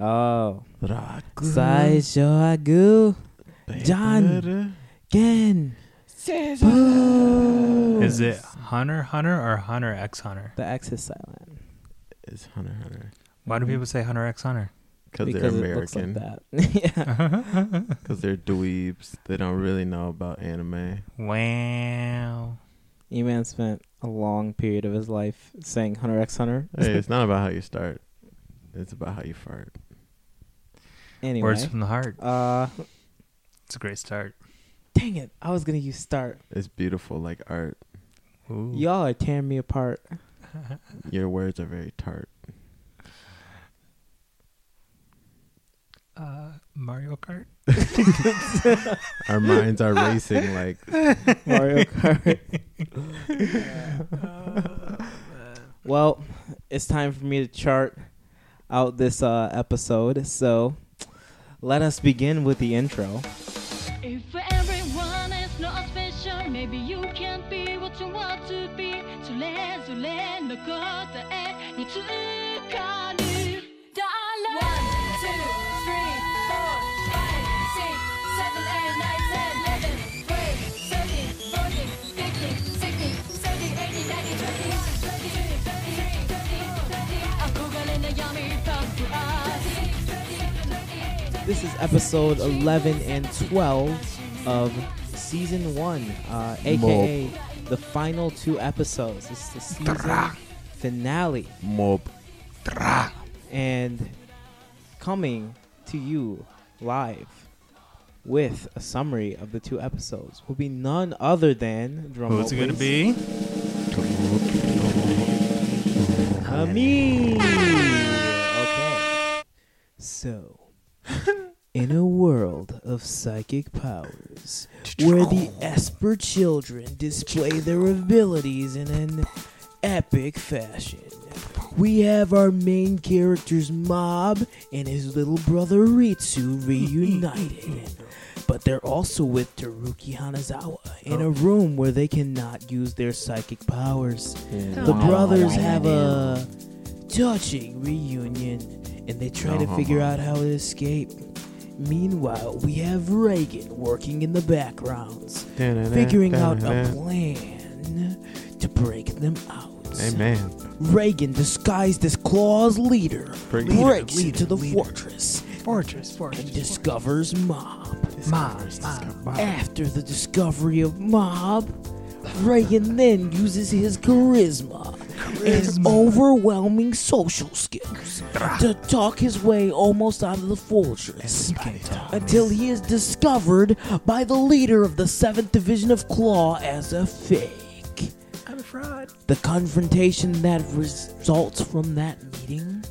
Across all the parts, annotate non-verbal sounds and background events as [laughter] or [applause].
Oh. Ragu. Sideshow Agu. John. Gen. Boo. Is it Hunter Hunter or Hunter X Hunter? The X is silent. It's Hunter x Hunter. Why do people say Hunter X Hunter? Because they're because like American. that. [laughs] yeah. [laughs] Because they're dweebs. They don't really know about anime. wow. E-Man spent a long period of his life saying Hunter X Hunter. Hey, it's [laughs] not about how you start. It's about how you fart. Anyway. Words from the heart. Uh, [laughs] It's a great start. dang it. I was going to use start. It's beautiful like art. Ooh. Y'all are tearing me apart. [laughs] Your words are very tart. Uh, Mario Kart. [laughs] Our minds are racing like Mario Kart. well, it's time for me to chart out this uh, episode. So let us begin with the intro. If everyone is not special, maybe you can't be what you want to be. それぞれの答えにつかる。 This is episode 11 and 12 of season 1, uh, aka the final two episodes. This is the season finale. mob. and coming to you live with a summary of the two episodes will be none other than drum Who's it going to be? Uh. Okay. So, in a world of psychic powers, where the Esper children display their abilities in an epic fashion, we have our main character's mob and his little brother Ritsu reunited. But they're also with Teruki Hanazawa in a room where they cannot use their psychic powers. The oh, brothers have a touching reunion and they try to figure out how to escape. Meanwhile, we have Reigen working in the backgrounds, figuring out a plan to break them out. Amen. Reigen, disguised as Claw's leader, Break- breaks Leader, into the leader. fortress Fortress, fortress. and discovers Mob. Mom, After the discovery of Mob, Reigen then uses his charisma, and overwhelming social skills to talk his way almost out of the fortress until he is discovered by the leader of the 7th Division of Claw as a fake. I'm a fraud. The confrontation that results from that meeting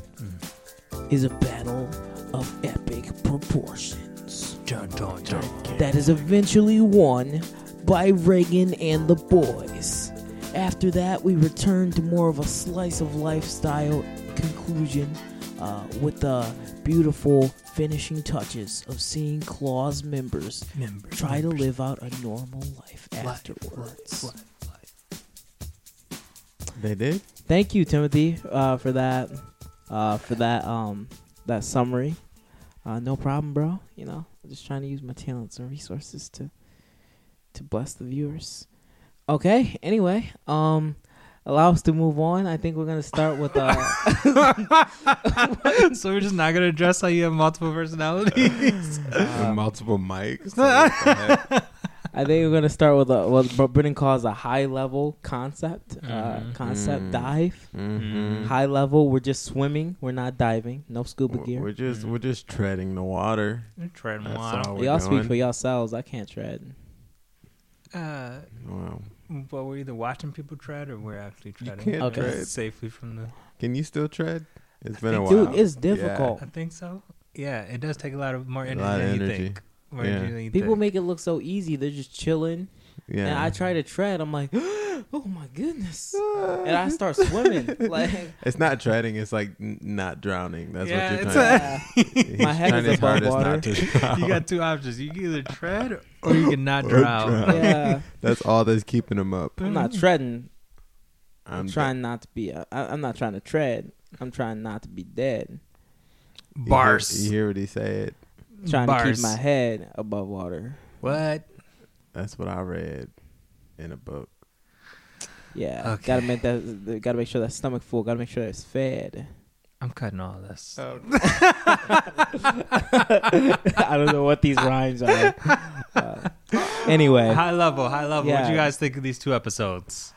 is a battle of epic proportions Dun, dun, dun. that is eventually won by Reigen and the boys. After that, we return to more of a slice of lifestyle conclusion uh, with the beautiful finishing touches of seeing Claw's members Members, try to live out a normal life Life, afterwards. life, life. They did? Thank you, Timothy, uh, for that, uh, for that, um, that summary. Uh, no problem, bro. You know, I'm just trying to use my talents and resources to, to bless the viewers. Okay. Anyway, um, allow us to move on. I think we're gonna start with uh, [laughs] so we're just not going to address how you have multiple personalities. [laughs] With multiple mics. What the heck? [laughs] I think we're gonna start with a what Br- Britain calls a high level concept, uh, Mhm. concept Mm. dive. Mhm. High level, we're just swimming. We're not diving. No scuba We're- gear. We're just Mm. we're just treading the water. Tread That's water. all we're Y'all speak for yourselves. I can't tread. Uh, Wow. Well, we're either watching people tread or we're actually treading. can't Okay. tread. safely from the. Can you still tread? It's been a while. Dude, it's Yeah. difficult. I think so. Yeah, it does take a lot of more A energy lot of than you energy. think. More Yeah. energy than you People think. make it look so easy. They're just chilling. Yeah. And I try to tread. I'm like, [gasps] [gasps] oh my goodness. [laughs] And I start swimming. [laughs] like, It's not treading. It's like n- not drowning. That's Yeah, what you're trying. to [laughs] He's my head is above water. to drown. you got two options. You can either tread or you can not Or drown. drown. yeah. That's all that's keeping him up. I'm not treading. I'm I'm trying not to be. Uh, I, I'm not trying to tread. I'm trying not to be dead. You hear- Bars. You hear what he said? Trying to keep my head above water. What? That's what I read in a book. Yeah, Okay. gotta make that. Gotta make sure that stomach full. Gotta make sure it's fed. I'm cutting all this. [laughs] I don't know what these rhymes are. Uh, anyway, High level, high level. What do you guys think of these two episodes?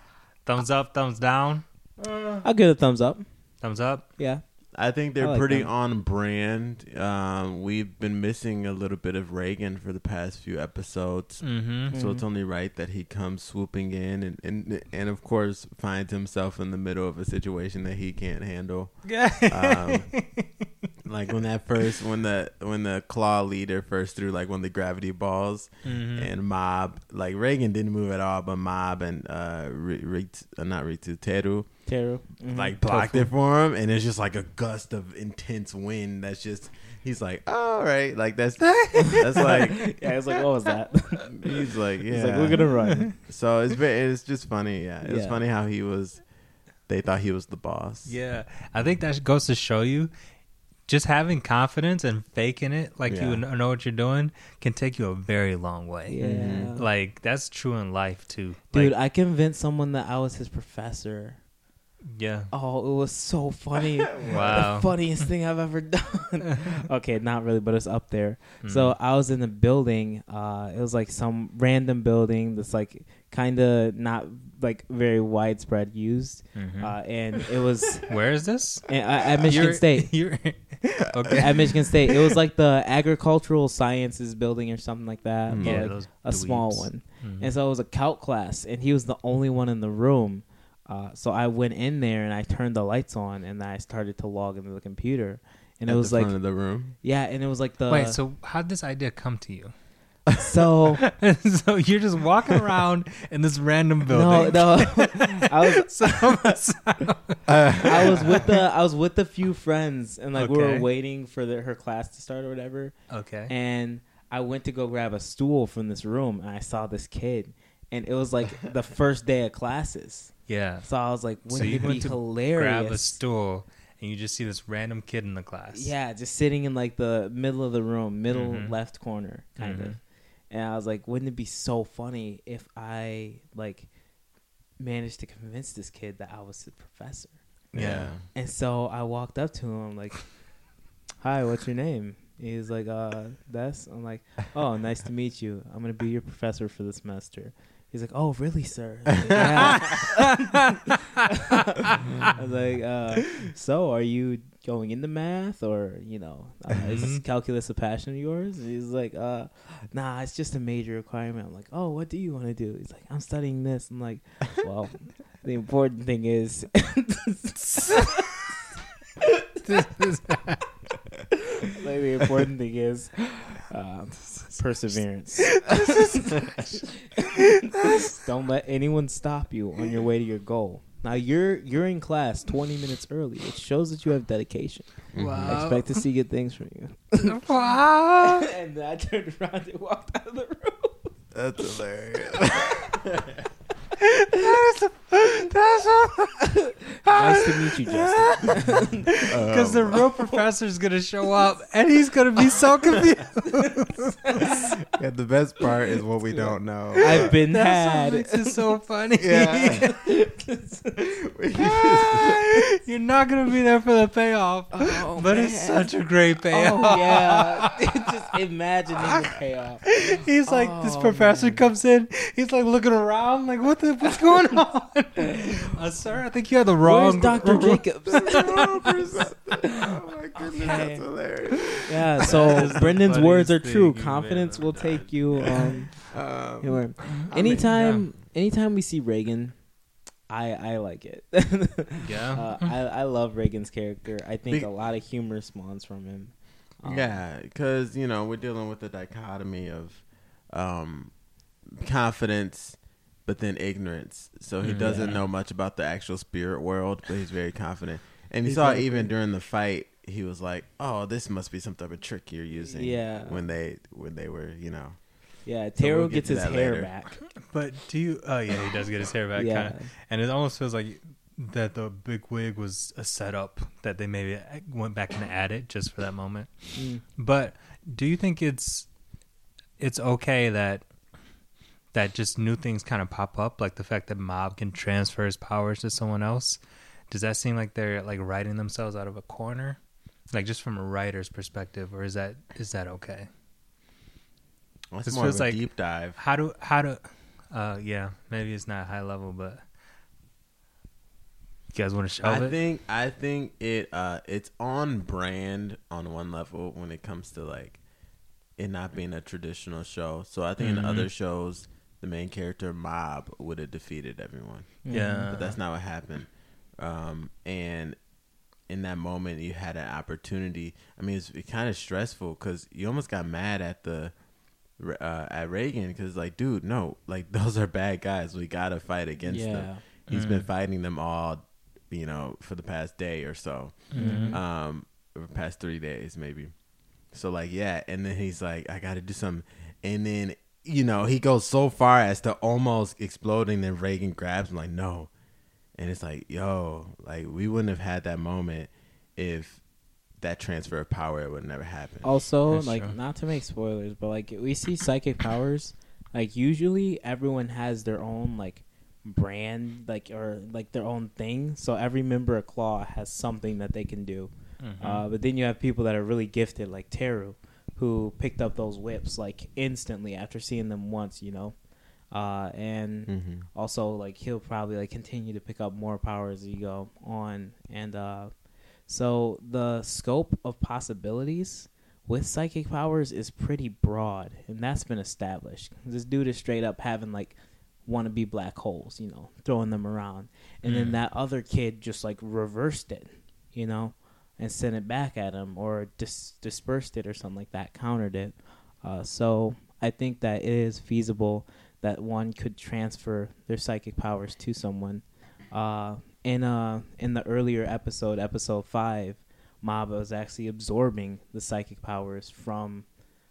Thumbs up, thumbs down, I'll give it a thumbs up. thumbs up. Yeah, I think they're I like pretty them. on brand. Um, we've been missing a little bit of Reigen for the past few episodes. Mm-hmm. So it's Mhm. only right that he comes swooping in and, and and of course finds himself in the middle of a situation that he can't handle. [laughs] Um, like when that first when the when the claw leader first threw like one of the gravity balls Mhm. and Mob like Reigen didn't move at all, but Mob and uh, R- Rit- uh not Ritu Teru Teru. Mhm. like blocked it for him, and it's just like a gust of intense wind. That's just he's like, all right, like that's that's [laughs] like yeah, it's like, what was that? [laughs] he's like yeah. He's like, we're gonna run. So it's very, it's just funny. Yeah, it's Yeah. funny how he was. They thought he was the boss. Yeah, I think that goes to show you, just having confidence and faking it like Yeah. you know what you're doing can take you a very long way. Yeah, Mhm. Like that's true in life too. dude, Like, I convinced someone that I was his professor. yeah. Oh, it was so funny. [laughs] Wow. The funniest thing I've ever [laughs] done. [laughs] okay, not really, but it's up there. Mm. So I was in the building. Uh, it was like some random building that's like kind of not like very widespread used. Mhm. Uh, and it was [laughs] Where is this? and, uh, at Michigan You're- State. [laughs] You're [laughs] okay. At Michigan State, it was like the agricultural sciences building or something like that. Mm. but, yeah, like, those a small dweebs. one. Mhm. And so it was a calc class, and he was the only one in the room. Uh, so I went in there and I turned the lights on, and I started to log into the computer. And At it was the like, of the room. yeah, and it was like the Wait, so how did this idea come to you? So [laughs] so you're just walking around in this random building. no, [laughs] I was [laughs] So, I was with the I was with a few friends, and like we were waiting for the, her class to start or whatever. okay. and I went to go grab a stool from this room, and I saw this kid, and it was like the first day of classes. yeah. So I was like, So wouldn't you it be went to hilarious? Grab a stool and you just see this random kid in the class. Yeah, just sitting in like the middle of the room, middle Mhm. left corner, kind Mhm. of. And I was like, wouldn't it be so funny if I like managed to convince this kid that I was the professor? Yeah. And so I walked up to him like, "Hi, what's your name?" He's like, "Uh, that's." I'm like, "Oh, nice to meet you. I'm gonna be your professor for the semester." He's like, "Oh, really, sir?" I was like, "Yeah." [laughs] I was like, uh, "So, are you going into math, or you know, uh, is Mhm. calculus a passion of yours?" And he's like, uh, "Nah, it's just a major requirement." I'm like, "Oh, what do you want to do?" He's like, "I'm studying this." I'm like, "Well, [laughs] the important thing is." [laughs] like the important thing is um, perseverance. [laughs] Don't let anyone stop you on your way to your goal. Now you're you're in class 20 minutes early, It shows that you have dedication. Mm-hmm. I expect to see good things from you. [laughs] wow. [laughs] and then I turned around and walked out of the room. That's hilarious. [laughs] Nice to meet you, Justin. [laughs] Uh, because the real [laughs] professor is gonna show up and he's gonna be so [laughs] confused. yeah, the best part is what we don't know. I've been That's what had. makes it so funny. Yeah. Ah, you're not gonna be there for the payoff, Oh, but it's such a great oh, payoff. Oh yeah, just imagining the payoff. He's like, this Oh, professor man. comes in. He's like looking around, like, what the, what's going on? Uh, sir, I think you had the wrong. Where's Doctor Jacobs? [laughs] oh my goodness, Okay. that's hilarious. Yeah, so Brendan's words are true. Confidence will done. take you um Um, anywhere. I mean, Anytime anytime we see Reigen, I I like it. [laughs] Yeah. uh, I I love Reigen's character. I think Be- a lot of humor spawns from him. Um, Yeah, because you know we're dealing with the dichotomy of um, confidence, but then ignorance. So he Mhm. doesn't Yeah. know much about the actual spirit world, but he's very confident. And you He's saw even good. during the fight, he was like, "Oh, this must be some type of trick you're using." Yeah. When they when they were, you know. Yeah, we'll get gets his hair later. back. [laughs] But do you? Oh yeah, he does get his hair back. yeah. Kinda. And it almost feels like that the big wig was a setup that they maybe went back and added just for that moment. Mm. But do you think it's it's okay that that just new things kind of pop up, like the fact that Mob can transfer his powers to someone else? Does that seem like they're like writing themselves out of a corner, like just from a writer's perspective, or is that is that okay? It's This feels a like- deep dive. How do how do? Uh, yeah, maybe it's not high level, but you guys want to shelve I it? think I think it uh it's on brand on one level when it comes to like it not being a traditional show. So I think in Mhm. other shows the main character Mob would have defeated everyone. yeah, But that's not what happened. Um and in that moment you had an opportunity. I mean it's kind of stressful cuz you almost got mad at the uh, at Reigen cuz like dude, no, like [laughs] those are bad guys. We got to fight against them. Yeah. He's been Mm. fighting them all, you know, for the past day or so, Mhm. um, or past three days maybe. So like, yeah, and then he's like, I got to do something, and then you know he goes so far as to almost exploding. Then Reigen grabs him like, no, and it's like, yo, like we wouldn't have had that moment if that transfer of power would never happen. Also, That's like true. not to make spoilers, but like we see psychic powers. Like usually, everyone has their own like brand, like or like their own thing. So every member of Claw has something that they can do. Mhm. Uh, but then you have people that are really gifted, like Teru, who picked up those whips like instantly after seeing them once, you know. Uh, and hmm also like he'll probably like continue to pick up more power as you go on. And uh so the scope of possibilities with psychic powers is pretty broad and that's been established. This dude is straight up having like want to be black holes you know throwing them around. And then Mm. that other kid just like reversed it you know and sent it back at him or dis- dispersed it or something like that countered it uh, so i think that it is feasible that one could transfer their psychic powers to someone. Uh, in uh, in the earlier episode, episode five, Maba was actually absorbing the psychic powers from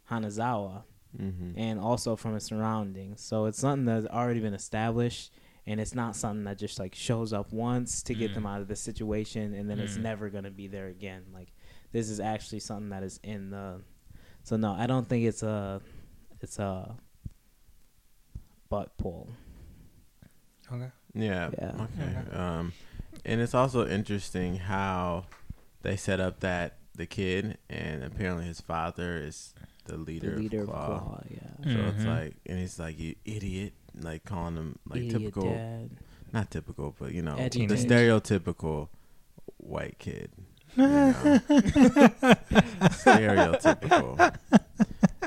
Hanazawa hmm and also from his surroundings. So it's something that's already been established, and it's not something that just like shows up once to get Mm. them out of the situation, and then it's Mm. never gonna be there again. Like this is actually something that is in the. So no, I don't think it's a, it's a. Butt pull. okay. Yeah. Yeah. Okay. Um, and it's also interesting how they set up that the kid and apparently his father is the leader, the leader of of Claw. Claw, yeah. So it's Mhm. like, and he's like, you idiot, like calling him like Idiot typical, dad. not typical, but you know, Edgy the teenage. stereotypical white kid. You [laughs] know? stereotypical.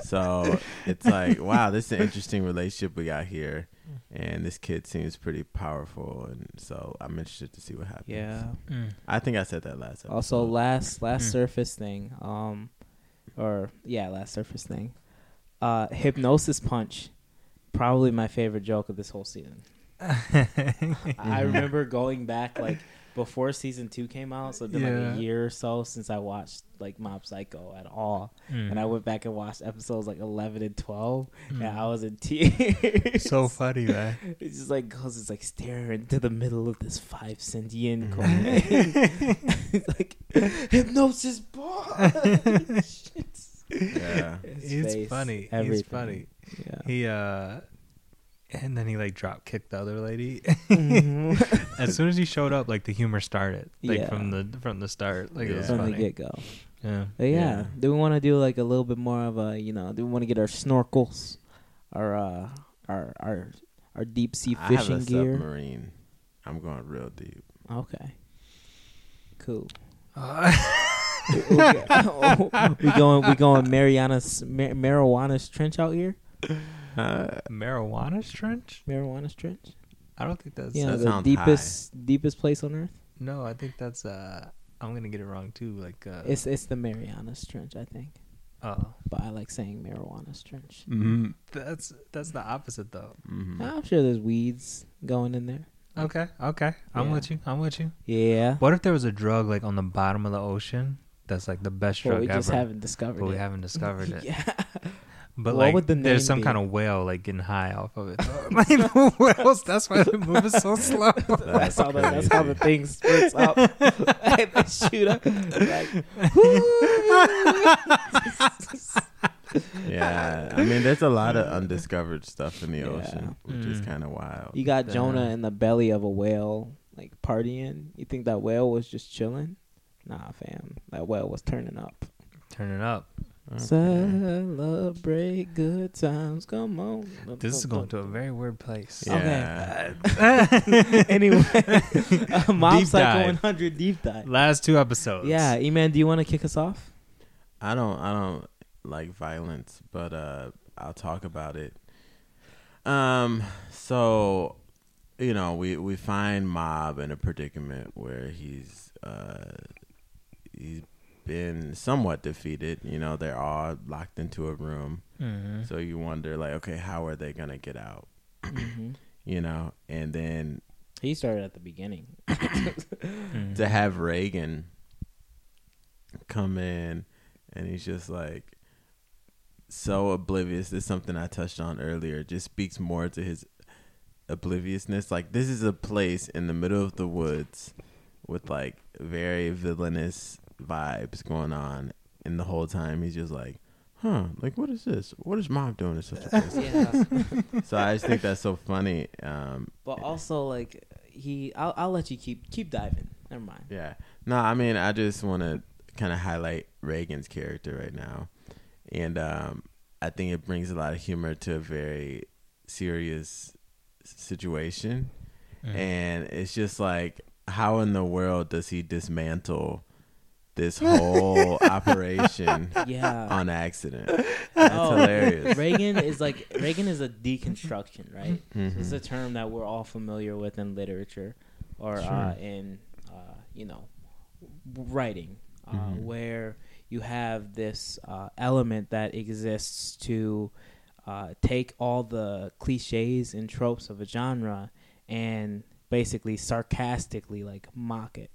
So it's like, wow, this is an interesting relationship we got here, and this kid seems pretty powerful, and so I'm interested to see what happens. Yeah. Mm. I think I said that last. Episode. Also, last last Mm. surface thing, um, or yeah, last surface thing, uh, hypnosis punch, probably my favorite joke of this whole season. [laughs] I remember going back like before season two came out, so it's been like a year or so since I watched like Mob Psycho at all, Mm. and I went back and watched episodes like eleven and twelve, Mm. and I was in tears. so funny, [laughs] man. It just like goes, it's like staring into the middle of this five cent yen coin. It's like hypnosis punch. [laughs] yeah. it's, He's face, funny. He's everything. funny. Yeah. He uh, and then he like drop kicked the other lady. Mhm. [laughs] as soon as he showed up, like the humor started, like Yeah. from the from the start. Like it was Yeah. From the get go. Yeah. But yeah, Yeah. do we want to do like a little bit more of a, you know, do we want to get our snorkels, our uh, our our our deep sea I have fishing a gear? submarine. I'm going real deep. Okay. Cool. Uh, [laughs] [laughs] we going we going Mariana's Mar- marijuana's trench out here? [laughs] Uh, marijuana trench? Marijuana's trench? I don't think that's. Yeah, that the sounds deepest deepest place on earth. No, I think that's. uh I'm gonna get it wrong too. Like. Uh, It's it's the Marianas Trench, I think. oh, But I like saying marijuana's trench. mm-hmm. that's that's the opposite though. Mm-hmm. I'm sure there's weeds going in there. Okay. Okay. I'm Yeah. with you. I'm with you. Yeah. What if there was a drug like on the bottom of the ocean that's like the best Well, drug we ever, just haven't discovered but we it. haven't discovered [laughs] it? yeah. But What like, would the there's some be? kind of whale like getting high off of it. [laughs] like whales, that's why the move is so [laughs] slow. That's how the that's how the thing spurts up. and [laughs] they shoot up. Like, Yeah, I mean, there's a lot of undiscovered stuff in the Yeah. ocean, which is Mm. kind of wild. you got Damn. Jonah in the belly of a whale, like partying. You think that whale was just chilling? Nah, fam. That whale was turning up. Turning up. Okay. Celebrate good times. Come on. This is going to a very weird place. Yeah. [laughs] anyway, [laughs] uh, Mob Deep Psycho dive. 100 deep dive. Last two episodes. Yeah, E-Man, do you want to kick us off? I don't I don't like violence, but uh I'll talk about it. Um so you know, we we find Mob in a predicament where he's uh he's been somewhat defeated, you know, they're all locked into a room. hmm So you wonder like, okay, how are they going to get out? hmm [clears throat] You know, and then He started at the beginning. [clears throat] Mm-hmm. to have Reigen come in and he's just like so oblivious. This is something I touched on earlier. It just speaks more to his obliviousness. Like this is a place in the middle of the woods with like very villainous vibes going on, and the whole time he's just like, "Huh? Like what is this? What is mom doing in such a place?" [laughs] Yeah. [laughs] so I just think that's so funny. Um, but also, like, he. I'll, I'll let you keep keep diving. Never mind. Yeah. No, I mean, I just want to kind of highlight Reigen's character right now. And um, I think it brings a lot of humor to a very serious situation. Mm-hmm. And it's just like, how in the world does he dismantle this whole operation [laughs] Yeah. on accident? [laughs] That's Oh, hilarious. Reigen is like [laughs] Reigen is a deconstruction, right? Mhm. It's a term that we're all familiar with in literature or uh, in uh, you know writing, uh, Mhm. where you have this uh, element that exists to uh, take all the cliches and tropes of a genre and basically sarcastically like mock it.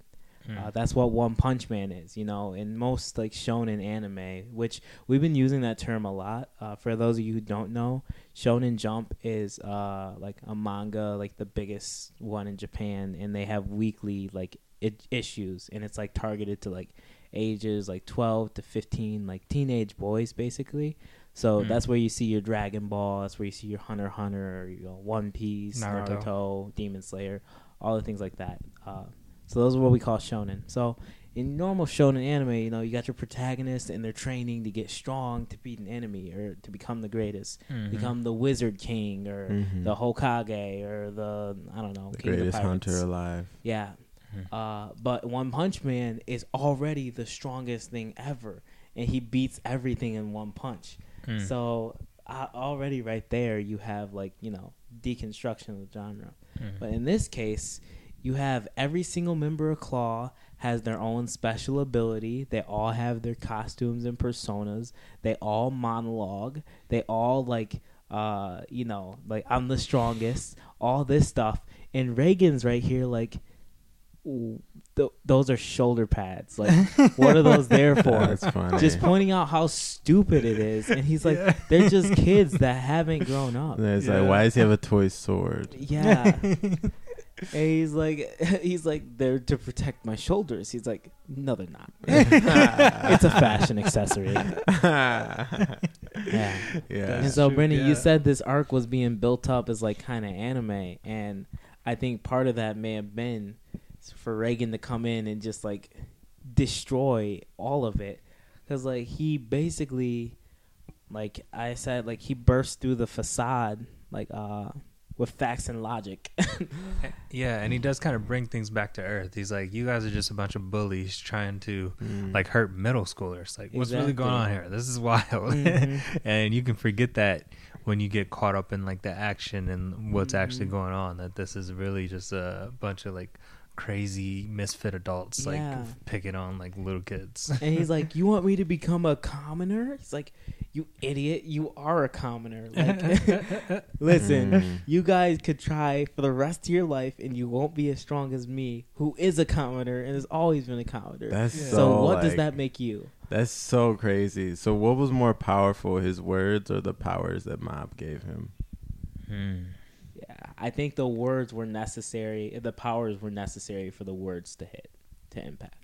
Mm. Uh, that's what One Punch Man is, you know, in most like shonen anime, which we've been using that term a lot. Uh, for those of you who don't know, Shonen Jump is uh, like a manga, like the biggest one in Japan, and they have weekly like I- issues, and it's like targeted to like ages like 12 to 15, like teenage boys basically. So Hmm. that's where you see your Dragon Ball. That's where you see your Hunter Hunter, you know, One Piece, Naruto. Naruto, Demon Slayer, all the things like that. Uh, so those are what we call shonen. So in normal shonen anime, you know, you got your protagonist and they're training to get strong to beat an enemy or to become the greatest, Mhm. become the Wizard King or Mhm. the Hokage or the I don't know, the King of the greatest hunter alive. Yeah. Mhm. Uh, but One Punch Man is already the strongest thing ever, and he beats everything in one punch. Mm. So uh, already right there, you have like you know deconstruction of the genre. Mhm. But in this case, you have every single member of Claw has their own special ability. They all have their costumes and personas. They all monologue. They all like uh you know like I'm the strongest. All this stuff. And Reigen's right here like ooh, th- those are shoulder pads. Like what are those there [laughs] for? That's funny. just pointing out how stupid it is. And he's like they're just kids that haven't grown up. And it's Yeah. like, why does he have a toy sword? Yeah. [laughs] and he's like, [laughs] he's like, they're to protect my shoulders. He's like, no, they're not. [laughs] it's a fashion accessory. [laughs] Yeah. yeah. And so, True, Brendan, you said this arc was being built up as like kind of anime, and I think part of that may have been for Reigen to come in and just like destroy all of it, because like he basically, like I said, like he burst through the facade, like uh, with facts and logic. [laughs] Yeah, and he does kind of bring things back to earth. He's like, "You guys are just a bunch of bullies trying to Mm. like hurt middle schoolers. Like, what's really going on here? This is wild." Mhm. [laughs] and you can forget that when you get caught up in like the action and what's actually Mhm. going on. That this is really just a bunch of like crazy misfit adults like Yeah. picking on like little kids. and he's like, "You want me to become a commoner?" He's like, "You idiot! You are a commoner." Like, [laughs] listen, Mm. you guys could try for the rest of your life, and you won't be as strong as me, who is a commoner and has always been a commoner. That's so, so. what does that make you? That's so crazy. So, what was more powerful, his words or the powers that Mob gave him? Hmm. I think the words were necessary. The powers were necessary for the words to hit, to impact.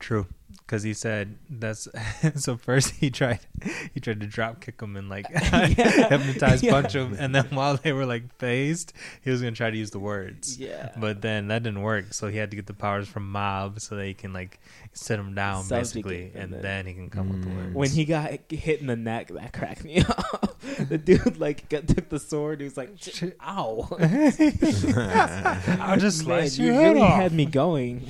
True, because he said that's [laughs] so. First, he tried he tried to drop kick him and like [laughs] [laughs] hypnotize Yeah. punch him, and then while they were like phased, he was gonna try to use the words. Yeah, But then that didn't work, so he had to get the powers from Mob so that he can like set him down basically, and then. then he can come with the Mm. words. when he got hit in the neck, that cracked me up. the dude like got, took the sword. He was like, "Ow!" I'll just Man, slice you your head really off. had me going.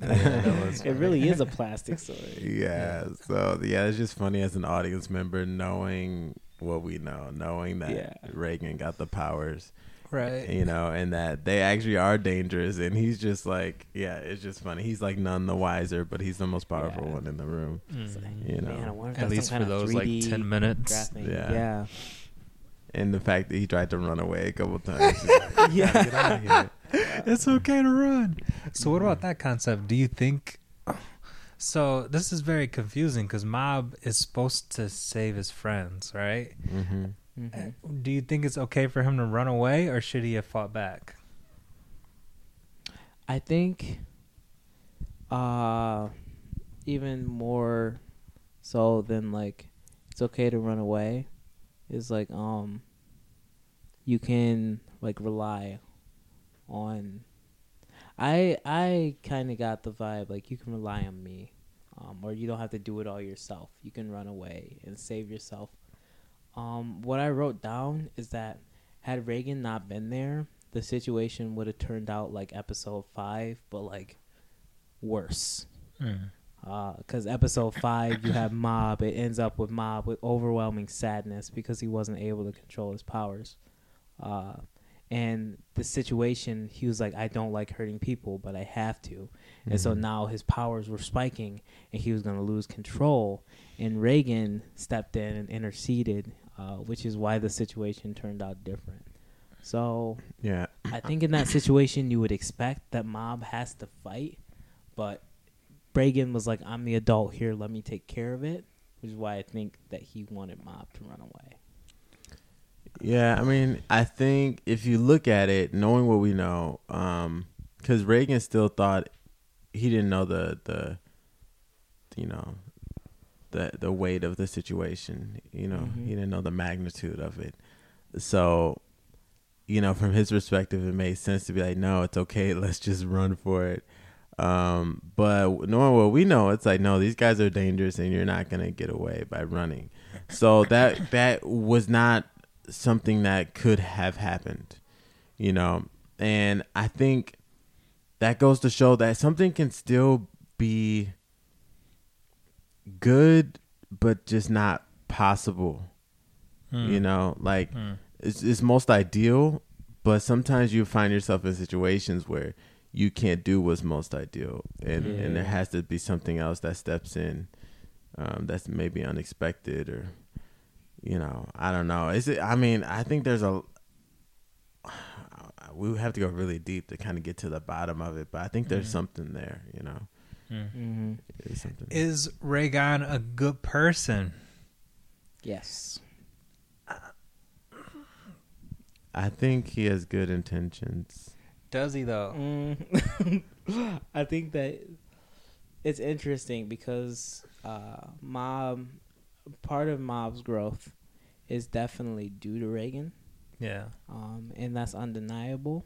was it really is a [laughs] plastic sword. yeah. So, yeah, it's just funny as an audience member knowing what we know, knowing that Yeah. Reigen got the powers, right. you know, and that they actually are dangerous. And he's just like, yeah, it's just funny. He's like none the wiser, but he's the most powerful Yeah. one in the room. It's like, Mhm. You know. man, I wonder if At least for those like ten minutes. graphic. Yeah. yeah. And the fact that he tried to run away a couple times. [laughs] Like, Yeah. Get out of here. [laughs] It's okay to run. So what about that concept? Do you think? So this is very confusing because Mob is supposed to save his friends, right? hmm Mhm. Do you think it's okay for him to run away, or should he have fought back? I think, uh, even more so than like it's okay to run away is like um you can like rely on I I kind of got the vibe like you can rely on me um or you don't have to do it all yourself. You can run away and save yourself. Um what I wrote down is that had Reigen not been there the situation would have turned out like episode 5 but like worse. Because episode five you have mob. It ends up with mob with overwhelming sadness because he wasn't able to control his powers. Uh, and the situation he was like i don't like hurting people but i have to and so Mhm. now his powers were spiking and he was going to lose control and reigen stepped in and interceded uh, which is why the situation turned out different so Yeah. I think in that situation you would expect that Mob has to fight, but Reigen was like, "I'm the adult here. Let me take care of it," which is why I think that he wanted Mob to run away. Yeah, I mean, I think if you look at it, knowing what we know, because Reigen still thought he didn't know the the, you know, the the weight of the situation. You know, Mhm. he didn't know the magnitude of it. So, you know, [laughs] from his perspective, it made sense to be like, no, it's okay. [laughs] Let's just run for it. Um, but knowing what we know, it's like, no, these guys are dangerous, and you're not gonna get away by running. So that that was not something that could have happened, you know. And I think that goes to show that something can still be good, but just not possible. Hmm. You know, like Hmm. it's, it's most ideal, but sometimes you find yourself in situations where you can't do what's most ideal, and and there has to be something else that steps in, um, that's maybe unexpected or, you know, I don't know. Is it? I mean, I think there's a. [sighs] We would have to go really deep to kind of get to the bottom of it, but I think there's Mhm. something there. You know, Hmm. Mm-hmm. there's something. Is Reigen a good person? Yes. I think he has good intentions. Does he though? Mm. [laughs] I think that it's interesting because uh, Mob, part of Mob's growth, is definitely due to Reigen. Yeah. um, and that's undeniable.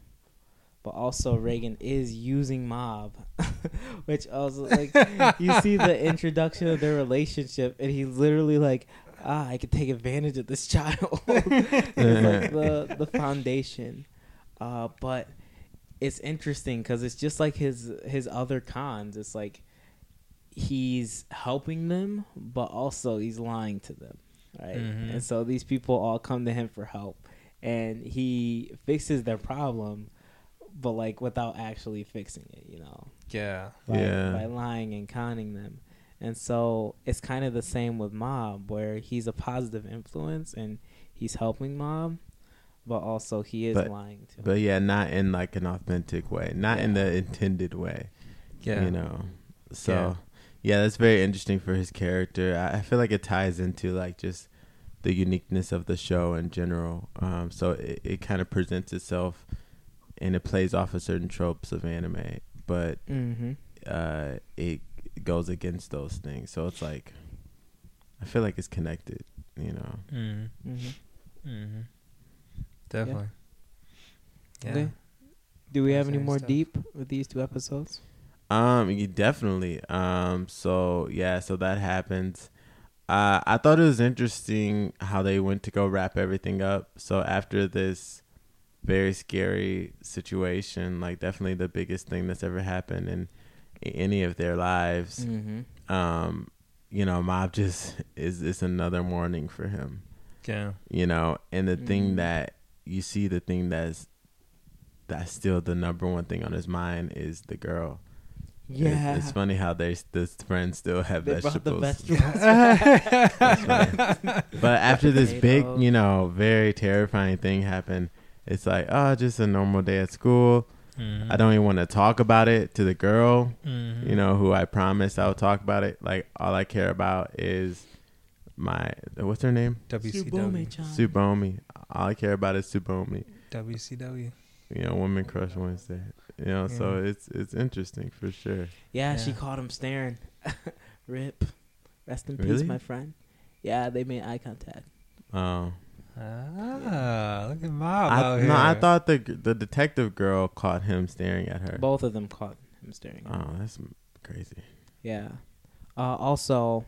But also, Reigen is using Mob, [laughs] which also like you [laughs] see the introduction of their relationship, and he's literally like, "Ah, I could take advantage of this child." [laughs] it's like the the foundation, uh, but it's interesting because it's just like his his other cons. It's like he's helping them, but also he's lying to them, right? Mhm. And so these people all come to him for help, and he fixes their problem, but like without actually fixing it, you know. Yeah. By, Yeah. by lying and conning them. And so it's kind of the same with Mob, where he's a positive influence and he's helping Mob, but also he is But- lying to him. But yeah, not in like an authentic way, not in the intended way. Yeah. You know. So Yeah. Yeah. that's very interesting for his character. I, I feel like it ties into like just the uniqueness of the show in general. Um, so it, it kind of presents itself and it plays off of certain tropes of anime, but Mm-hmm. uh, it goes against those things. So it's like I feel like it's connected. You know. Mm. Mm-hmm. Mm-hmm. Definitely. Yeah. Okay. Do we have any Fascinating more stuff. deep with these two episodes? Um, you definitely. Um, so yeah, so that happens. Uh, I thought it was interesting how they went to go wrap everything up. So after this very scary situation, like definitely the biggest thing that's ever happened in any of their lives, Mm-hmm. um, you know, Mob just [laughs] is is another morning for him Yeah. you know and the Mhm. thing that you see the thing that's that's still the number one thing on his mind is the girl It- Yeah. it's, funny how they this friends still have They brought the vegetables vegetables. [laughs] [laughs] but after this big you know very terrifying thing happened it's like oh just a normal day at school Mm-hmm. i don't even want to talk about it to the girl Mhm. you know who i promised i would talk about it like all i care about is my what's her name WCW. Tsubomi. All I care about is Tsubomi. WCW. You know, Woman Crush Wednesday. You know, so it's it's interesting for sure. Yeah, she Yeah. caught him staring. [laughs] Rip. Rest in peace, my friend. Yeah, they made eye contact. Oh. Ah, look at Mob I, out no, I thought the the detective girl caught him staring at her. Both of them caught him staring. at Oh, that's crazy. Yeah. Uh, also,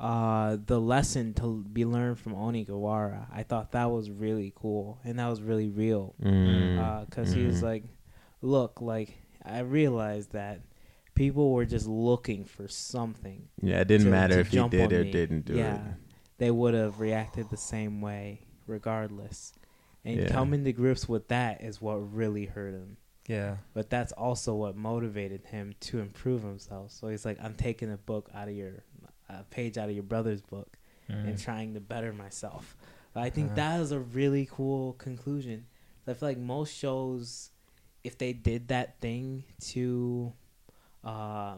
uh, the lesson to be learned from Onigawara, I thought that was really cool and that was really real. Mm. Because he was Mhm. like, look, like, I realized that people were just looking for something. yeah, it didn't to- matter to if he did or me. didn't do yeah, it. They would have reacted the same way regardless. And Yeah. coming to grips with that is what really hurt him. Yeah. But that's also what motivated him to improve himself. So he's like, I'm taking a book out of your, a page out of your brother's book and Mhm. trying to better myself. I think Uh-huh. that is a really cool conclusion. I feel like most shows, if they did that thing to, uh,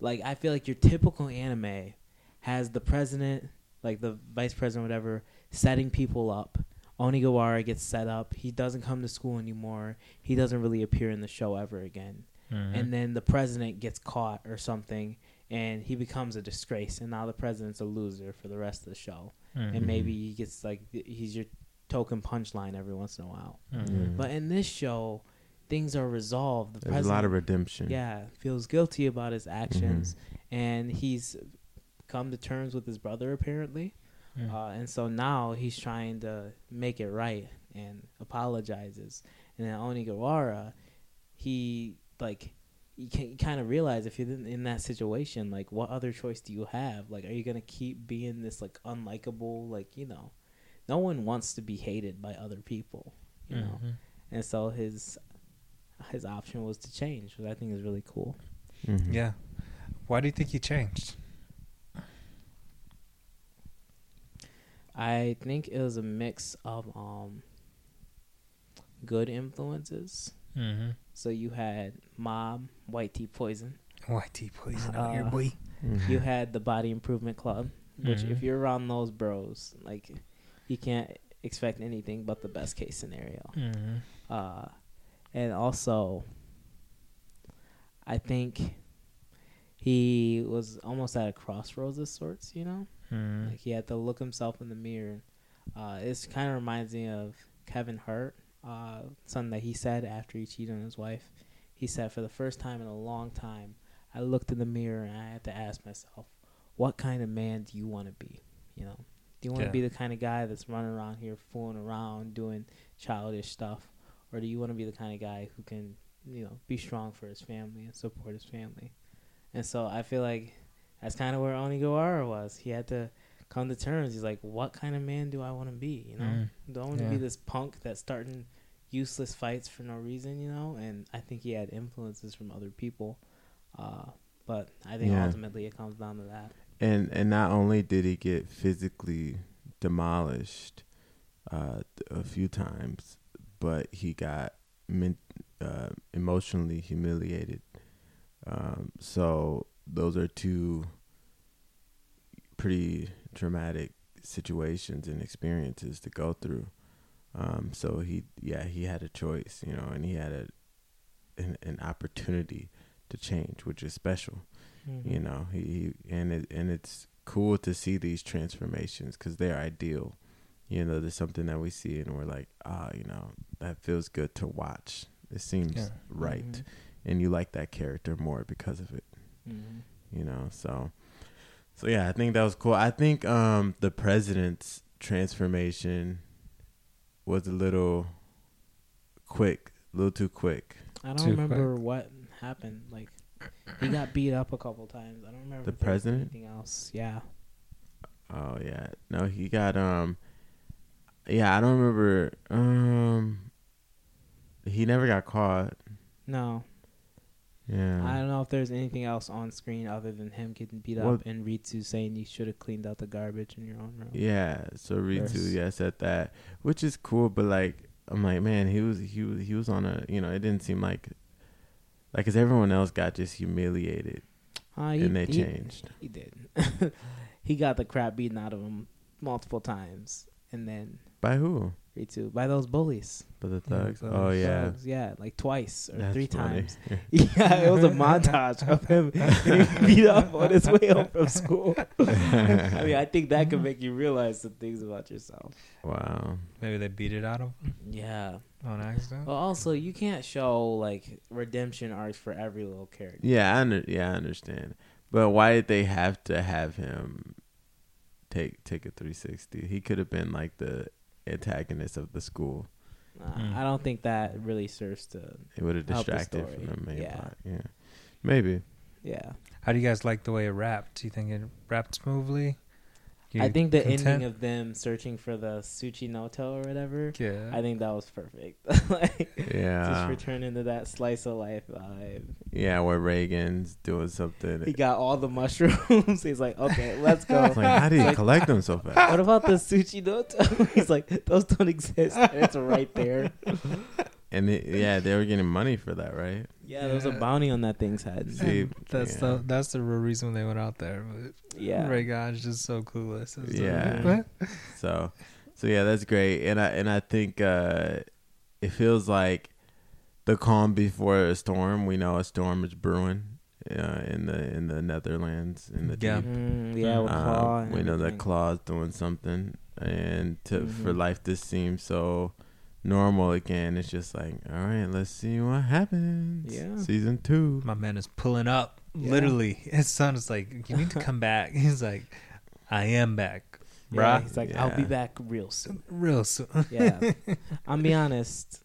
like I feel like your typical anime has the president, like the vice president, whatever, setting people up. Onigawara gets set up. He doesn't come to school anymore. He doesn't really appear in the show ever again Mhm. and then the president gets caught or something and he becomes a disgrace and now the president's a loser for the rest of the show Mhm. and maybe he gets like he's your token punchline every once in a while Mhm. but in this show things are resolved the There's a lot of redemption. yeah feels guilty about his actions and he's come to terms with his brother apparently Mhm. uh, and so now he's trying to make it right and apologizes. And then Onigawara, he like you can kind of realize if you're in, in that situation, like what other choice do you have? Like, are you gonna keep being this like unlikable? Like, you know, no one wants to be hated by other people, you know. Mhm. And so his his option was to change, which I think is really cool. Mhm. Yeah. Why do you think he changed? I think it was a mix of um good influences. Mm-hmm. So you had Mob, White Tea Poison. White tea poison out here, Uh, boy. Mhm. You had the Body Improvement Club, which if you're around those bros, like you can't expect anything but the best case scenario. Mm-hmm. Uh, and also, I think he was almost at a crossroads of sorts. You know, Mm-hmm. like he had to look himself in the mirror. Uh, it kind of reminds me of Kevin Hart, uh, something that he said after he cheated on his wife. He said, "For the first time in a long time, I looked in the mirror and I had to ask myself, what kind of man do you want to be? You know, do you want to Yeah. be the kind of guy that's running around here fooling around doing childish stuff, or do you want to be the kind of guy who can, you know, be strong for his family and support his family?" And so I feel like that's kind of where Onigawara was. He had to come to terms. He's like, what kind of man do I want to be? You know, Mm. do I want to Yeah. be this punk that's starting useless fights for no reason, you know. And I think he had influences from other people, uh, but I think Yeah. ultimately it comes down to that. And and not only did he get physically demolished uh, a few times, but he got uh, emotionally humiliated. Um, so those are two pretty traumatic situations and experiences to go through. Um, so he, yeah, he had a choice, you know, and he had a an, an opportunity to change, which is special Mm-hmm. you know he, he and it and it's cool to see these transformations because they're ideal you know there's something that we see and we're like ah you know that feels good to watch it seems Yeah. right Mhm. and you like that character more because of it Mhm. you know so so yeah i think that was cool i think um the president's transformation was a little quick a little too quick I don't Too remember what happened. Like he got beat up a couple times. I don't remember The if there was president? Anything else? Yeah. Oh yeah. No, he got um yeah, I don't remember um he never got caught. No, Yeah. I don't know if there's anything else on screen other than him getting beat Well- up and Ritsu saying you should have cleaned out the garbage in your own room. yeah, so Ritsu Yes. yeah said that, which is cool, but like I'm like, man, he was he was he was on a, you know, it didn't seem like like cuz everyone else got just humiliated Uh, he, and they he- changed. He did. [laughs] he got the crap beaten out of him multiple times, and then By who? Ritsu by those bullies. By the thugs. thugs. oh yeah. Thugs, yeah, like twice or That's three funny. times. [laughs] Yeah, it was a montage of him [laughs] getting beat up on his way home from school. [laughs] I mean, I think that could make you realize some things about yourself. wow. Maybe they beat it out of him Yeah. on accident. Well, also, you can't show like redemption arcs for every little character. Yeah, I under, yeah, I understand. But why did they have to have him take take a 360? He could have been like the antagonist of the school. Uh, Mm. I don't think that really serves to. It would have Help the distracted from story. the main Yeah. plot. Yeah, maybe. Yeah, How do you guys like the way it wrapped? Do you think it wrapped smoothly? You I think the content? ending of them searching for the Tsuchinoko or whatever. yeah. I think that was perfect. [laughs] like, yeah. just Yeah, returning to that slice of life vibe. yeah. Where Reigen's doing something. He got all the mushrooms. [laughs] He's like, okay, let's go. It's like, how did he Like- collect them so [laughs] fast? what about the Tsuchinoko? He's like, those don't exist. And it's right there. And it, yeah, they were getting money for that, right? Yeah, there was a bounty on that thing's head. See, that's yeah. the that's the real reason they went out there. But Yeah. Reigen's just so clueless. It's [laughs] Yeah. So, so yeah, that's great, and I and I think uh, it feels like the calm before a storm. We know a storm is brewing uh, in the in the Netherlands in the Yeah. deep. Mm, yeah, with Um, and we know that everything. Claw's doing something, and to for Mhm. life this seems so normal again. It's just like, all right, let's see what happens. Yeah. season two. My man is pulling up. Yeah. Literally, his son is like, "You need to [laughs] come back." He's like, "I am back, Yeah, bruh. he's like, I'll be back real soon. Real soon." Yeah. [laughs] I'm be honest.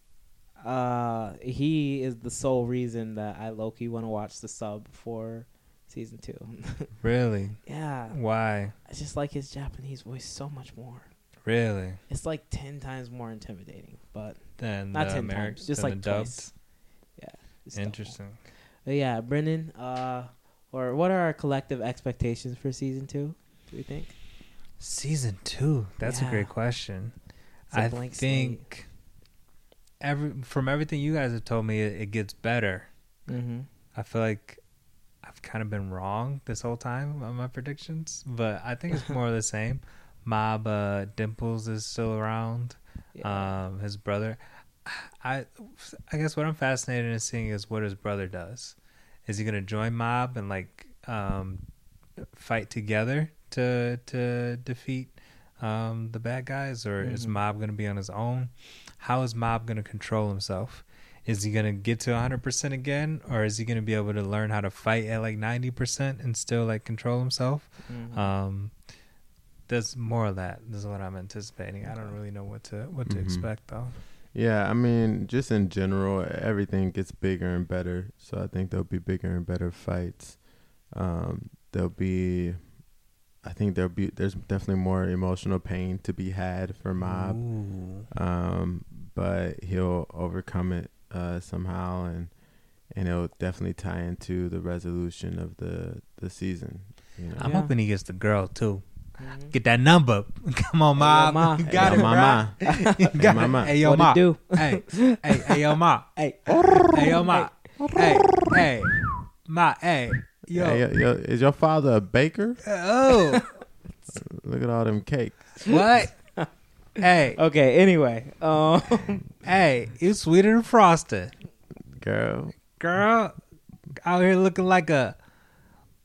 Uh, he is the sole reason that I Loki want to watch the sub for season two. [laughs] really? yeah, Why? I just like his Japanese voice so much more. Really? It's like ten times more intimidating, but Then not the ten Ameri- times, just like the dubbed? twice. Yeah. Interesting. Yeah, Brendan. Uh, or what are our collective expectations for season two? Do we think? Season two. That's a great question. A I blank slate. think every from everything you guys have told me, it, it gets better. Mm-hmm. I feel like I've kind of been wrong this whole time on my predictions, but I think it's more of the same. Mob uh, Dimples is still around. Yeah. Um, his brother. I I guess what I'm fascinated in seeing is what his brother does. Is he gonna join Mob and like um, fight together to to defeat um, the bad guys, or is Mhm. Mob gonna be on his own? How is Mob gonna control himself? Is he gonna get to 100% again, or is he gonna be able to learn how to fight at like 90% and still like control himself? Mhm. Um, there's more of that. This is what I'm anticipating. I don't really know what to what to Mhm. expect though. Yeah, I mean, just in general, everything gets bigger and better. So I think there'll be bigger and better fights. Um, there'll be I think there'll be there's definitely more emotional pain to be had for Mob, um, but he'll overcome it uh, somehow, and and it'll definitely tie into the resolution of the the season. You know? I'm Yeah. hoping he gets the girl too. Mhm. Get that number. [laughs] Come on, Hey, Ma. yo, Ma. You Hey, got yo, it, mama. bruh. [laughs] You Hey, got it. mama. Hey, yo, What Ma. do? Hey, [laughs] hey, hey, yo, Ma. Hey, Hey, yo, Ma. Hey, hey, Ma. Hey, yo. Hey, yo, yo, is your father a baker? Oh, Look at all them cakes. what? Hey, okay. Anyway, um, hey, you sweeter than frosted, Girl, girl. Out here looking like a,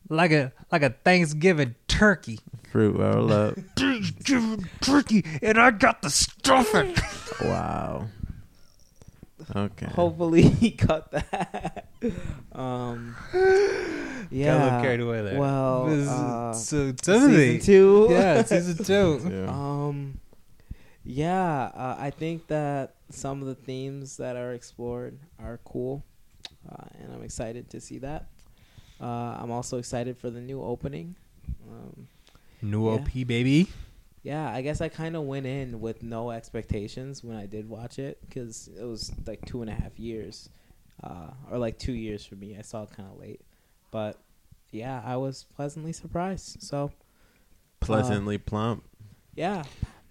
like a, like a Thanksgiving turkey. Fruit roll up. Thanksgiving turkey, and I got the stuffing. Wow. Okay. hopefully [laughs] he cut that. um, yeah. Got a little carried away there. Well, This is- uh, so season two. Yeah, [laughs] season two. Yeah. Um, yeah, uh, I think that some of the themes that are explored are cool, uh, and I'm excited to see that. Uh, I'm also excited for the new opening. Um, New Yeah. OP baby. yeah, I guess I kind of went in with no expectations when I did watch it because it was like two and a half years, uh, or like two years for me. I saw it kind of late, but yeah, I was pleasantly surprised. So Pleasantly plump. yeah, How do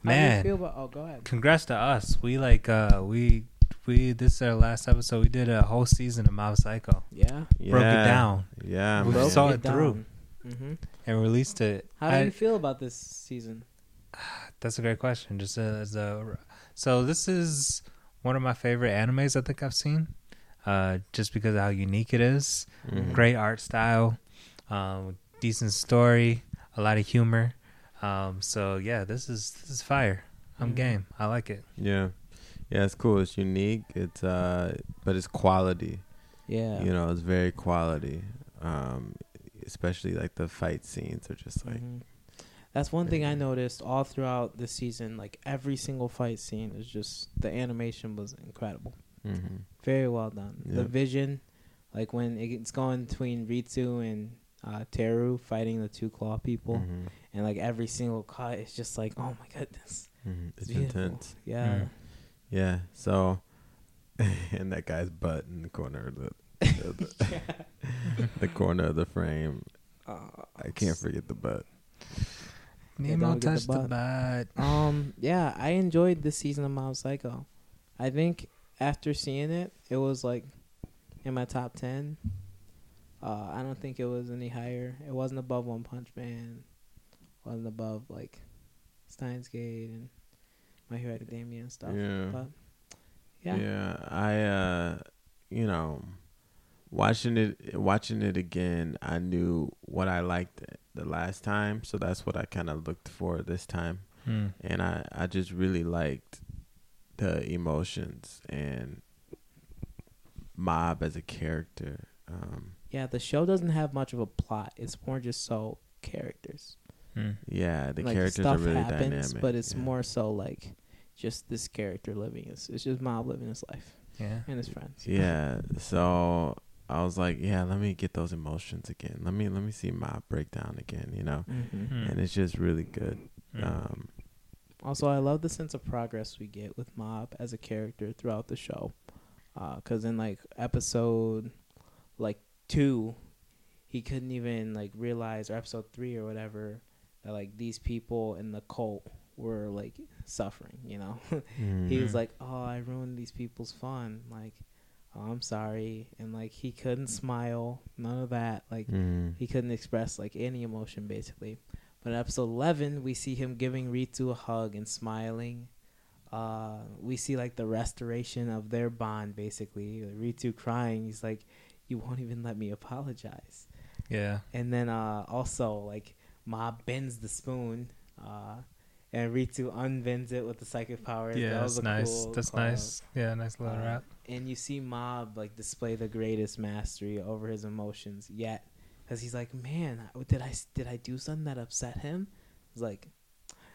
Man. you feel about? Oh, go ahead. Congrats to us. We like uh we we this is our last episode. We did a whole season of Mob Psycho. Yeah, Broke it down Yeah. We. Broke saw it through. Hmm and released it. How do I- you feel about this season? [sighs] That's a great question. Just as a so this is one of my favorite animes I think I've seen. Uh, just because of how unique it is. Mhm. Great art style, um, decent story, a lot of humor. Um, so yeah, this is this is fire. I'm Mhm. game. I like it. Yeah. Yeah, it's cool. It's unique. It's uh but it's quality. Yeah, You know, it's very quality. Um especially like the fight scenes are just like Mhm. That's one thing I noticed all throughout the season. Like every single fight scene is just the animation was incredible, mhm. very well done. The vision, like when it's going between Ritsu and uh, Teru fighting the two claw people, Mhm. and like every single cut is just like, oh my goodness, Mhm. It's beautiful. intense. Yeah, Mm. Yeah. So [laughs] and that guy's butt in the corner of the [laughs] the, the corner of the frame. Uh, I can't forget the butt. Nemo don't get the touched the butt. Um, yeah, I enjoyed this season of Mob Psycho. I think after seeing it, it was like in my top ten. Uh, I don't think it was any higher. It wasn't above One Punch Man. wasn't above like Steins Gate and My Hero Academia and stuff. Yeah. But yeah, Yeah, I uh you know watching it watching it again, I knew what I liked the last time, so that's what I kind of looked for this time. Hmm. And I I just really liked the emotions and Mob as a character. Um yeah. The show doesn't have much of a plot. It's more just so characters. Hmm. yeah, the like characters stuff are really happens, dynamic. but it's yeah. more so like just this character living. It's, it's just Mob living his life Yeah. and his friends. Yeah, so I was like, yeah, let me get those emotions again. Let me let me see my breakdown again, you know. hmm Hmm. And it's just really good. Hmm. Um Also, I love the sense of progress we get with Mob as a character throughout the show. Because in like episode like two, he couldn't even like realize, or episode three or whatever, that like these people in the cult were like suffering. You know, [laughs] he was Mhm. like, "Oh, I ruined these people's fun." Like, "Oh, I'm sorry," and like he couldn't smile, none of that. Like Mhm. he couldn't express like any emotion basically. But in episode 11, we see him giving Ritsu a hug and smiling. Uh, we see like the restoration of their bond basically. Ritsu crying, he's like, "You won't even let me apologize." Yeah. And then uh, also like Ma bends the spoon, uh, and Ritsu unbends it with the psychic powers. Yeah, That was that's a nice. cool that's nice. Yeah, nice little Uh, rap. And you see Mob like display the greatest mastery over his emotions yet, because he's like, man, did I did I do something that upset him? He's like,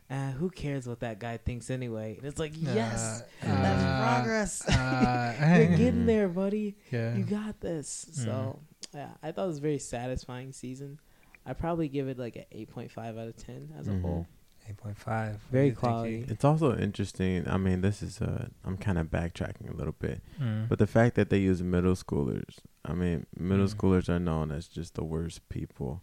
uh, who cares what that guy thinks anyway? And it's like, yes, Uh, that's uh, progress. uh, [laughs] You're [laughs] getting there, buddy. Yeah. You got this. So yeah, I thought it was a very satisfying season. I probably give it like an eight point five out of ten as a Mhm. whole. Eight point five. Very quality. It's also interesting. I mean, this is uh, I'm kind of backtracking a little bit, Mm. but the fact that they use middle schoolers. I mean, middle Mm. schoolers are known as just the worst people,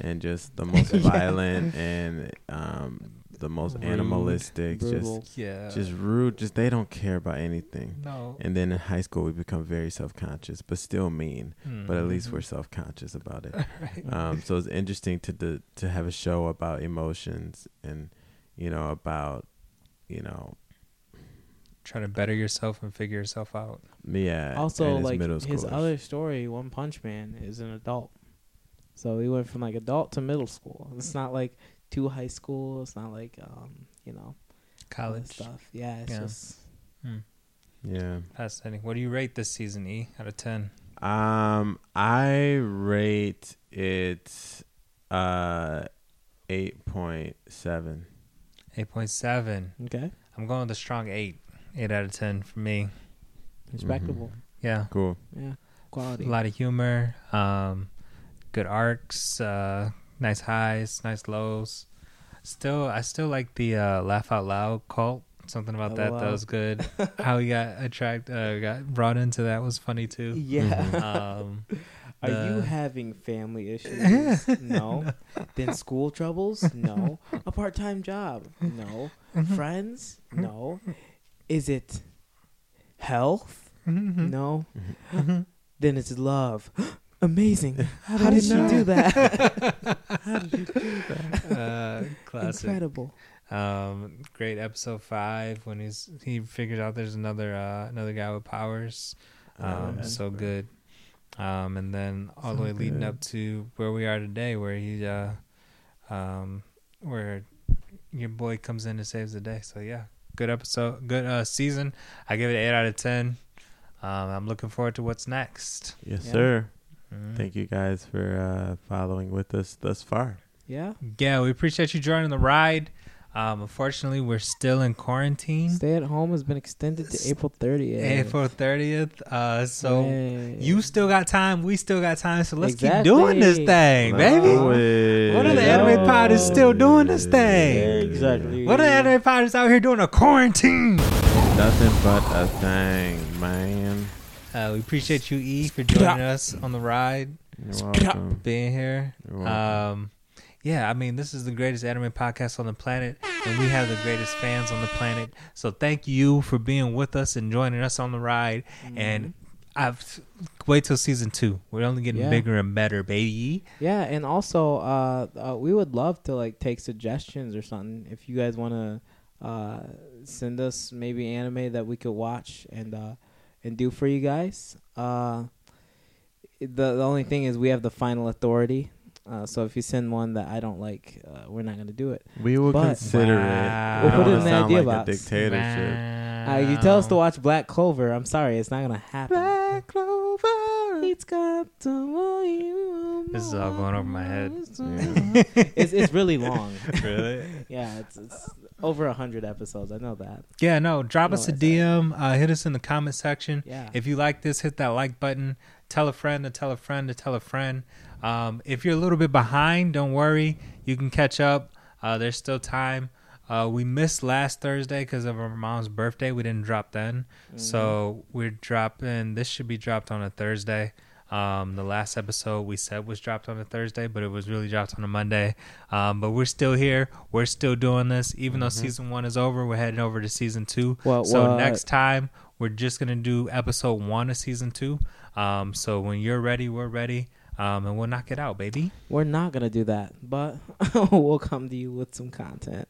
and just the [laughs] most Yeah. violent and um, the most Rude, animalistic. Brutal. Just yeah. just rude. Just they don't care about anything. no. And then in high school, we become very self conscious, but still mean. But at least Mhm. we're self conscious about it. [laughs] right. um, so it's interesting to do, to have a show about emotions and you know about you know Trying to better yourself and figure yourself out. yeah. also, and like middle his other story, One Punch Man, is an adult. So he went from like adult to middle school. It's not like to high school. It's not like um, you know, College. stuff. Yeah, it's Yeah. just Mm. yeah. Fascinating. What do you rate this season, E, out of 10? Um, I rate it uh eight point seven. 8.7. okay, I'm going with a strong 8. 8 out of 10 for me. respectable. Yeah. Cool. Yeah, quality. A lot of humor, um, good arcs, uh, nice highs, nice lows. Still, I still like the uh, laugh out loud cult. Something about that that was good. [laughs] How he got attract, uh, got brought into that was funny too. Yeah. Um, [laughs] Are you having family issues? [laughs] no. Then school troubles? No. A part time job? No. Mm-hmm. Friends? No. Is it health? Mm-hmm. No. Then it's love. Amazing. How [laughs] did, How did she do that? How did you do that? [laughs] Uh, classic. Incredible. Um, great episode five when he's he figures out there's another uh, another guy with powers. Um, Yeah. so good. Um, and then all the So way leading up to where we are today, where he uh, um, where your boy comes in and saves the day. So yeah, good episode, good uh season. I give it eight out of ten. Um, I'm looking forward to what's next. Yes, Yeah. sir. Mhm. Thank you guys for uh, following with us thus far. Yeah. Yeah, we appreciate you joining the ride. Um, unfortunately, we're still in quarantine. Stay at home has been extended to April 30th. April 30th. Uh, so Hey. you still got time. We still got time. So let's keep doing this thing, Let's baby. do. What are the anime pod is still doing this thing? Exactly. What are the anime podders out here doing a quarantine? Nothing but a thing, man. Uh, we appreciate you, E, for joining us on the ride, You're welcome. being here. You're welcome. Um, yeah, I mean, this is the greatest anime podcast on the planet, and we have the greatest fans on the planet. So thank you for being with us and joining us on the ride. And I've wait till season two. We're only getting Yeah. bigger and better, baby. Yeah, and also uh, uh, we would love to like take suggestions or something. If you guys want to uh, send us maybe anime that we could watch and uh, and do for you guys. Uh, the the only thing is we have the final authority. Uh, so if you send one that I don't like, uh, we're not gonna do it. we will but- consider Wow. it. We'll I put it in the sound idea like box. a dictatorship. Uh, you tell us to watch Black Clover. I'm sorry, it's not gonna happen. Black Clover. It's got to want This is all going over my head. Yeah. [laughs] it's it's really long. [laughs] really? Yeah, it's it's over a hundred episodes. I know that. Yeah, no. Drop us a DM. Uh, hit us in the comment section. Yeah. If you like this, hit that like button. Tell a friend to tell a friend to tell a friend. Um, if you're a little bit behind, don't worry. You can catch up. Uh, there's still time. Uh, we missed last Thursday because of our mom's birthday. We didn't drop then. So we're dropping. This should be dropped on a Thursday. Um, the last episode we said was dropped on a Thursday, but it was really dropped on a Monday. Um, but we're still here. We're still doing this. Even though season one is over, we're heading over to season two. Well, so well, next time we're just gonna do episode one of season two. Um, so when you're ready, we're ready. Um, and we'll knock it out, baby. we're not gonna do that, but [laughs] we'll come to you with some content.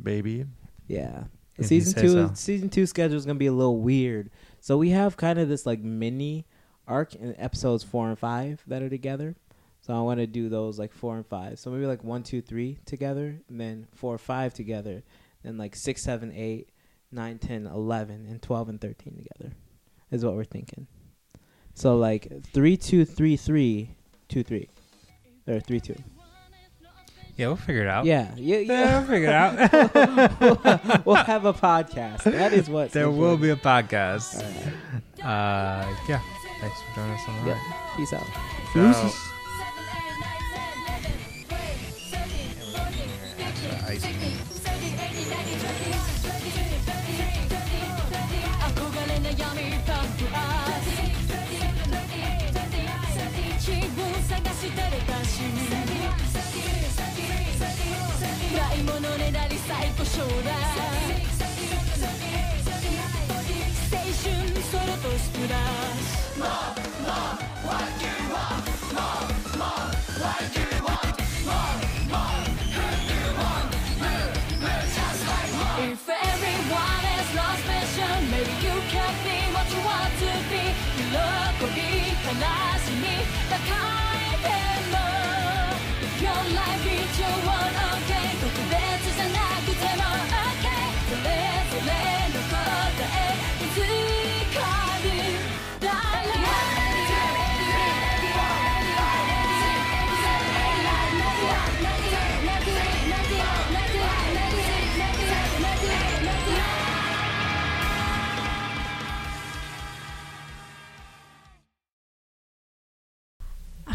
Baby. Yeah. If season two so. season two schedule is gonna be a little weird. So we have kind of this like mini arc in episodes four and five that are together. So I want to do those like four and five. So maybe like one, two, three together, and then four, five together, then like six, seven, eight, nine, ten, eleven, and twelve and thirteen together, is what we're thinking. So like three, two, three, three, two, three, or three, two. Yeah, we'll figure it out. Yeah, yeah, Yeah, yeah. we'll figure it out. [laughs] we'll have a podcast. That is what there will be a podcast. Right. Uh, yeah. Thanks for joining us on the Yeah. ride. Peace out. Peace out.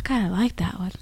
Kind of like that one.